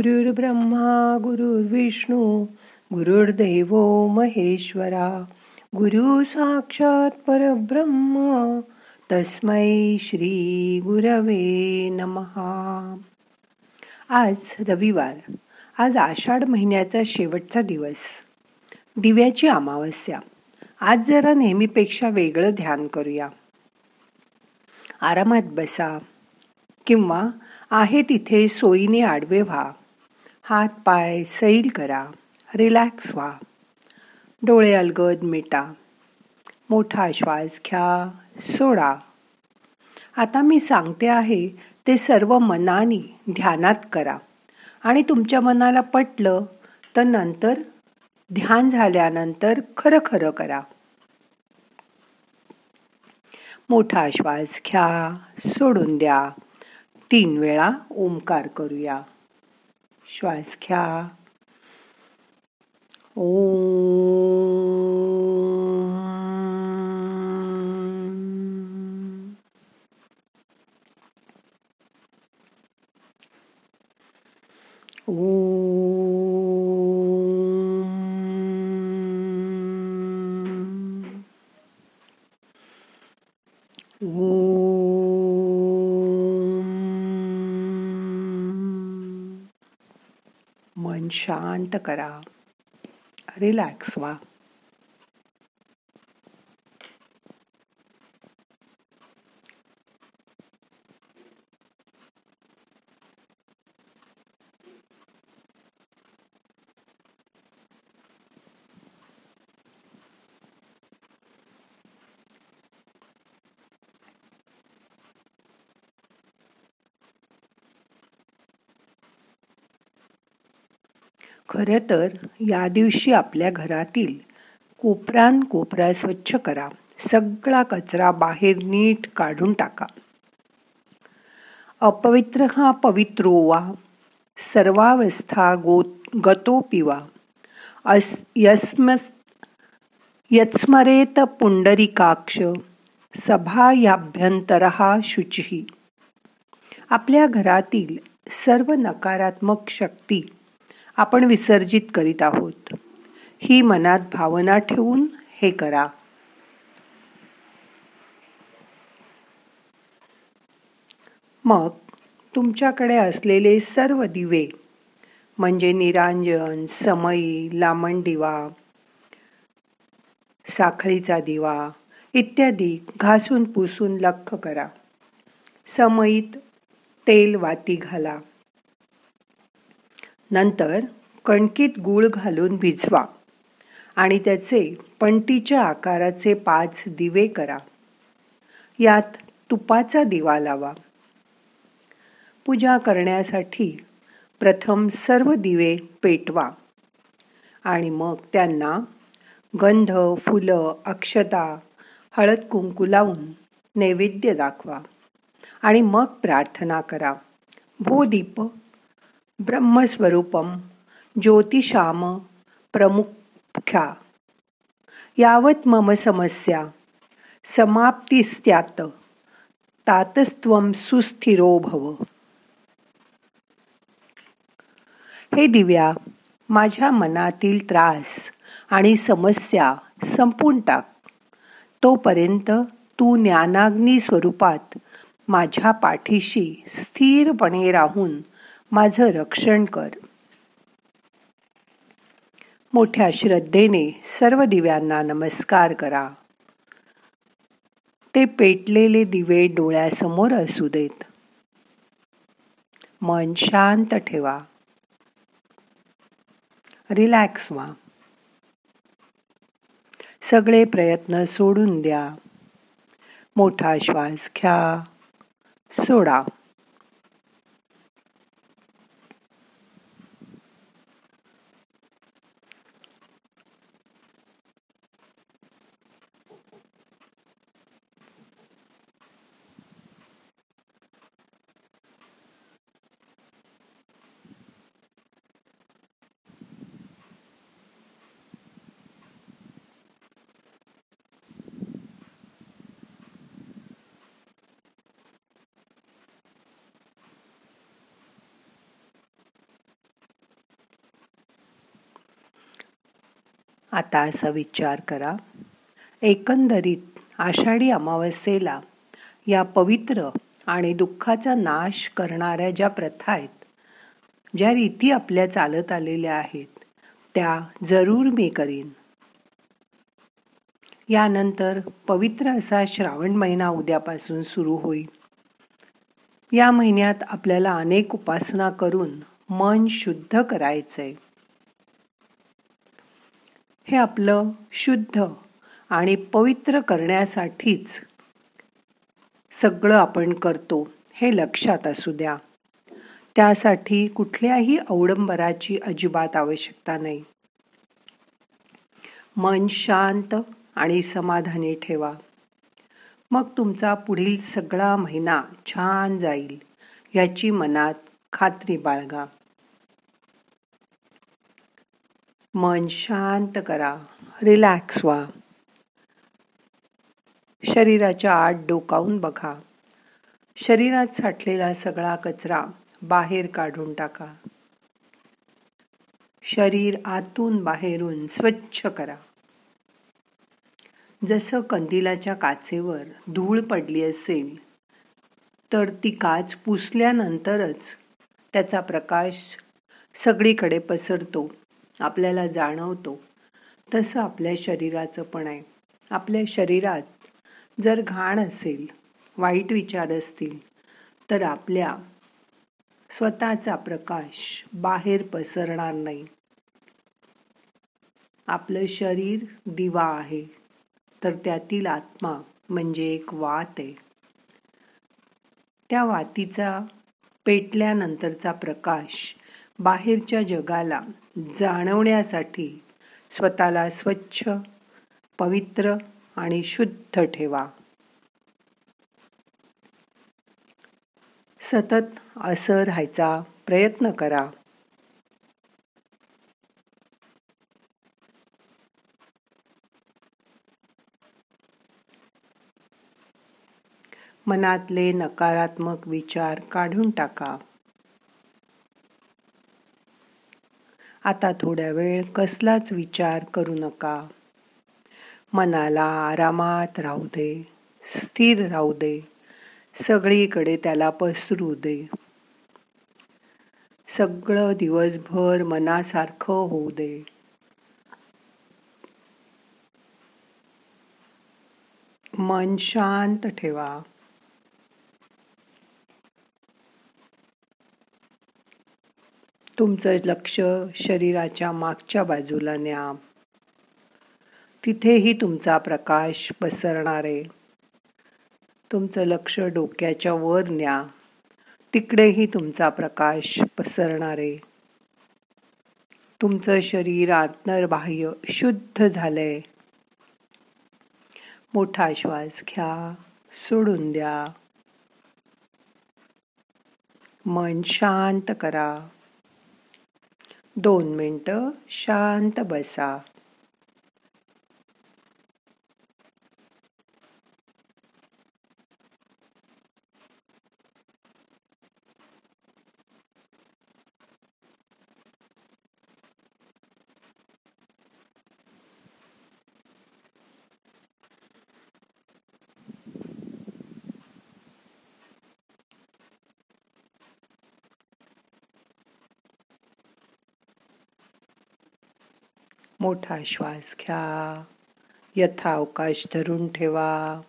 गुरुर्ब्रह्मा गुरुर्विष्णू गुरुर्दैव महेश्वरा गुरु साक्षात परब्रह्म तस्मै श्री गुरवे नमहा आज रविवार. आज आषाढ महिन्याचा शेवटचा दिवस. दिव्याची अमावस्या. आज जरा नेहमीपेक्षा वेगळं ध्यान करूया. आरामात बसा. किंवा आहे तिथे सोयीने आडवे व्हा. हात पाय सैल करा रिलॅक्स व्हा. डोळे अलगद मिटा. मोठा श्वास घ्या सोडा. आता मी सांगते आहे ते सर्व मनाने ध्यानात करा. आणि तुमच्या मनाला पटलं तर नंतर ध्यान झाल्यानंतर खरं खरं करा. मोठा श्वास घ्या सोडून द्या. तीन वेळा ओंकार करूया. श्वास घ्या ओ शांत करा. रिलॅक्स व्हा. खरं तर या दिवशी आपल्या घरातील कोपरान कोपरा स्वच्छ करा. सगळा कचरा बाहेर नीट काढून टाका. अपवित्र हा पवित्रो वा सर्वावस्था गो गतो पिवा. अस यस्म यत्स्मरेत पुंडरिकाक्ष. सभायाभ्यंतरहा हा शुची. आपल्या घरातील सर्व नकारात्मक शक्ती आपण विसर्जित करीत आहोत. ही मनात भावना ठेवून हे करा. मग तुमच्याकडे असलेले सर्व दिवे म्हणजे निरांजन समयी लामण दिवा साखळीचा दिवा इत्यादी घासून पुसून लख करा. समयीत तेल वाती घाला. नंतर कणकीत गूळ घालून भिजवा आणि त्याचे पंटीच्या आकाराचे पाच दिवे करा. यात तुपाचा दिवा लावा. पूजा करण्यासाठी प्रथम सर्व दिवे पेटवा आणि मग त्यांना गंध फुलं अक्षता हळद कुंकू लावून नैवेद्य दाखवा आणि मग प्रार्थना करा. भो दीप ब्रह्मस्वरूपम ज्योतिषाम प्रमुख्या. यावत मम समस्या समाप्तीस्त्यात तातस्त्वम सुस्थिरो भव. हे दिव्या माझ्या मनातील त्रास आणि समस्या संपून टाक. तोपर्यंत तू ज्ञानाग्नी स्वरूपात माझ्या पाठीशी स्थिरपणे राहून माझं रक्षण कर. मोठ्या श्रद्धेने सर्व दिव्यांना नमस्कार करा. ते पेटलेले दिवे डोळ्यासमोर असू देत. मन शांत ठेवा. रिलॅक्स व्हा. सगळे प्रयत्न सोडून द्या. मोठा श्वास घ्या. सोडा. आता असा विचार करा. एकंदरीत आषाढी अमावस्येला या पवित्र आणि दुःखाचा नाश करणाऱ्या ज्या प्रथा आहेत ज्या रीती आपल्या चालत आलेल्या आहेत त्या जरूर मी करीन. यानंतर पवित्र असा श्रावण महिना उद्यापासून सुरू होईल. या महिन्यात आपल्याला अनेक उपासना करून मन शुद्ध करायचंय. हे आपलं शुद्ध आणि पवित्र करण्यासाठीच सगळं आपण करतो हे लक्षात असू द्या. त्यासाठी कुठल्याही अवडंबराची अजिबात आवश्यकता नाही. मन शांत आणि समाधानी ठेवा. मग तुमचा पुढील सगळा महिना छान जाईल याची मनात खात्री बाळगा. मन शांत करा रिलॅक्स व्हा. शरीराच्या आत डोकावून बघा. शरीरात साठलेला सगळा कचरा बाहेर काढून टाका. शरीर आतून बाहेरून स्वच्छ करा. जसं कंदिलाच्या काचेवर धूळ पडली असेल तर ती काच पुसल्यानंतरच त्याचा प्रकाश सगळीकडे पसरतो. आपल्याला जाणवतो. तसं आपल्या शरीराचं पण आहे. आपल्या शरीरात जर घाण असेल वाईट विचार असतील तर आपल्या स्वतःचा प्रकाश बाहेर पसरणार नाही. आपलं शरीर दिवा आहे तर त्यातील आत्मा म्हणजे एक वात आहे. त्या वातीचा पेटल्यानंतरचा प्रकाश बाहेरच्या जगाला जाणवण्यासाठी स्वतःला स्वच्छ पवित्र आणि शुद्ध ठेवा. सतत असं राहायचा प्रयत्न करा. मनातले नकारात्मक विचार काढून टाका. आता थोड्या वेळ कसलाच विचार करू नका. मनाला आरामात राहू दे स्थिर राहू दे सगळीकडे त्याला पसरू दे. सगळं दिवसभर मनासारखं होऊ दे. मन शांत ठेवा. तुमचं लक्ष शरीराच्या मागच्या बाजूला न्या. तिथेही तुमचा प्रकाश पसरणार. आहे तुमचं लक्ष डोक्याच्या वर न्या. तिकडेही तुमचा प्रकाश पसरणार. आहे तुमचं शरीर आंतरबाह्य शुद्ध झालंय. मोठा श्वास घ्या सोडून द्या. मन शांत करा. दोन मिनटं शांत बसा. मोठा श्वास घ्या. यथावकाश धरून ठेवा.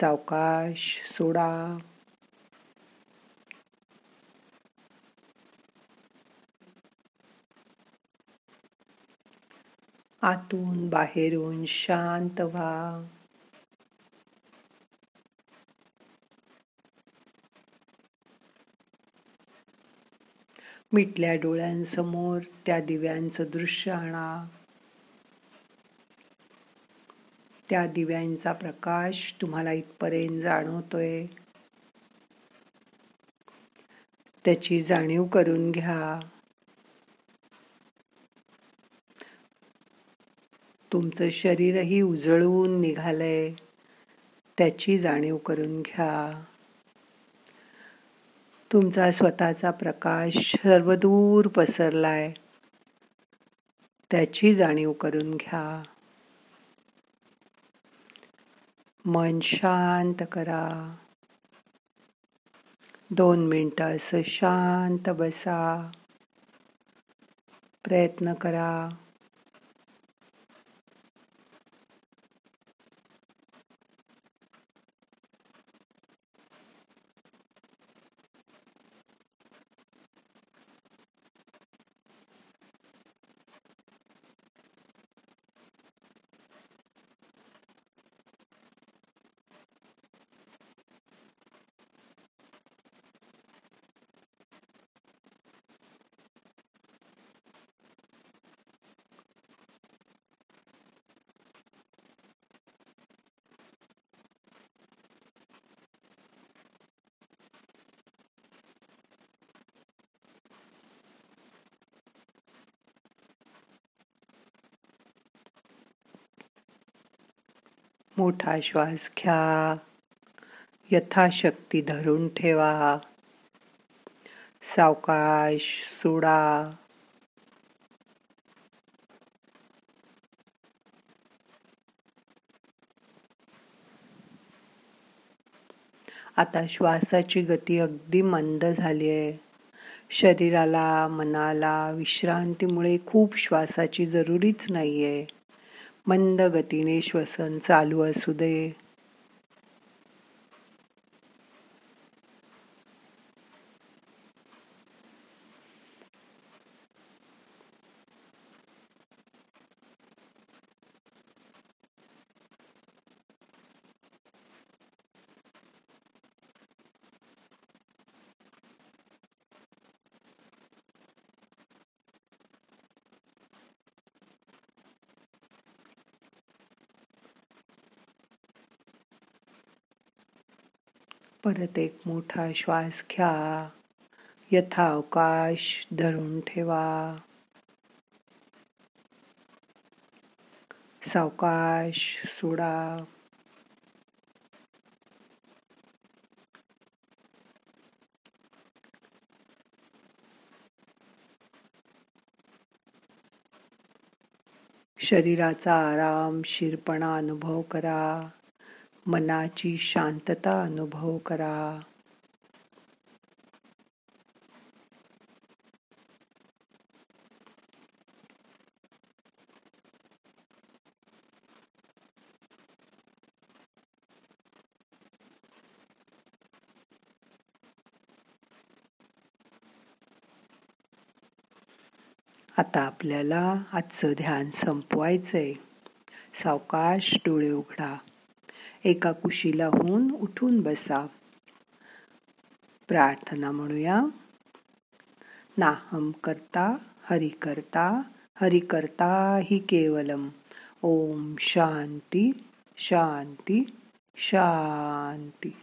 सावकाश सोडा. आतून बाहेरून शांत व्हा. मिटल्या डोळ्यांसमोर त्या दिव्यांचं दृश्य आणा. त्या दिव्यांचा प्रकाश तुम्हाला इथपर्यंत जाणवतोय. त्याची जाणीव करून घ्या. तुमचं शरीरही उजळून निघालंय. त्याची जाणीव करून घ्या. तुमचा स्वतःचा प्रकाश सर्वदूर पसरलाय. त्याची जाणीव करून घ्या. मन शांत करा. दोन मिनटं असं शांत बसा. प्रयत्न करा. मोठा श्वास घ्या. यथाशक्ती धरून ठेवा. सावकाश सोडा. आता श्वासाची गती अगदी मंद झाली आहे. शरीराला मनाला विश्रांतीमुळे खूप श्वासाची जरुरीच नाहीये. मंद गतीने श्वसन चालू असू दे. परत एक मोठा श्वास घ्या. यथा अवकाश धरून ठेवा. सावकाश सोडा. शरीराचा आराम शिरपणा अनुभव करा. मनाची शांतता अनुभव करा. आता आपल्याला आजचं ध्यान संपवायचंय. सावकाश डोळे उघडा. एका कुशीला होऊन उठून बसा. प्रार्थना म्हणूया. नाहम करता हरि करता हरि करता हि केवलम. ओम शांती शांती शांती.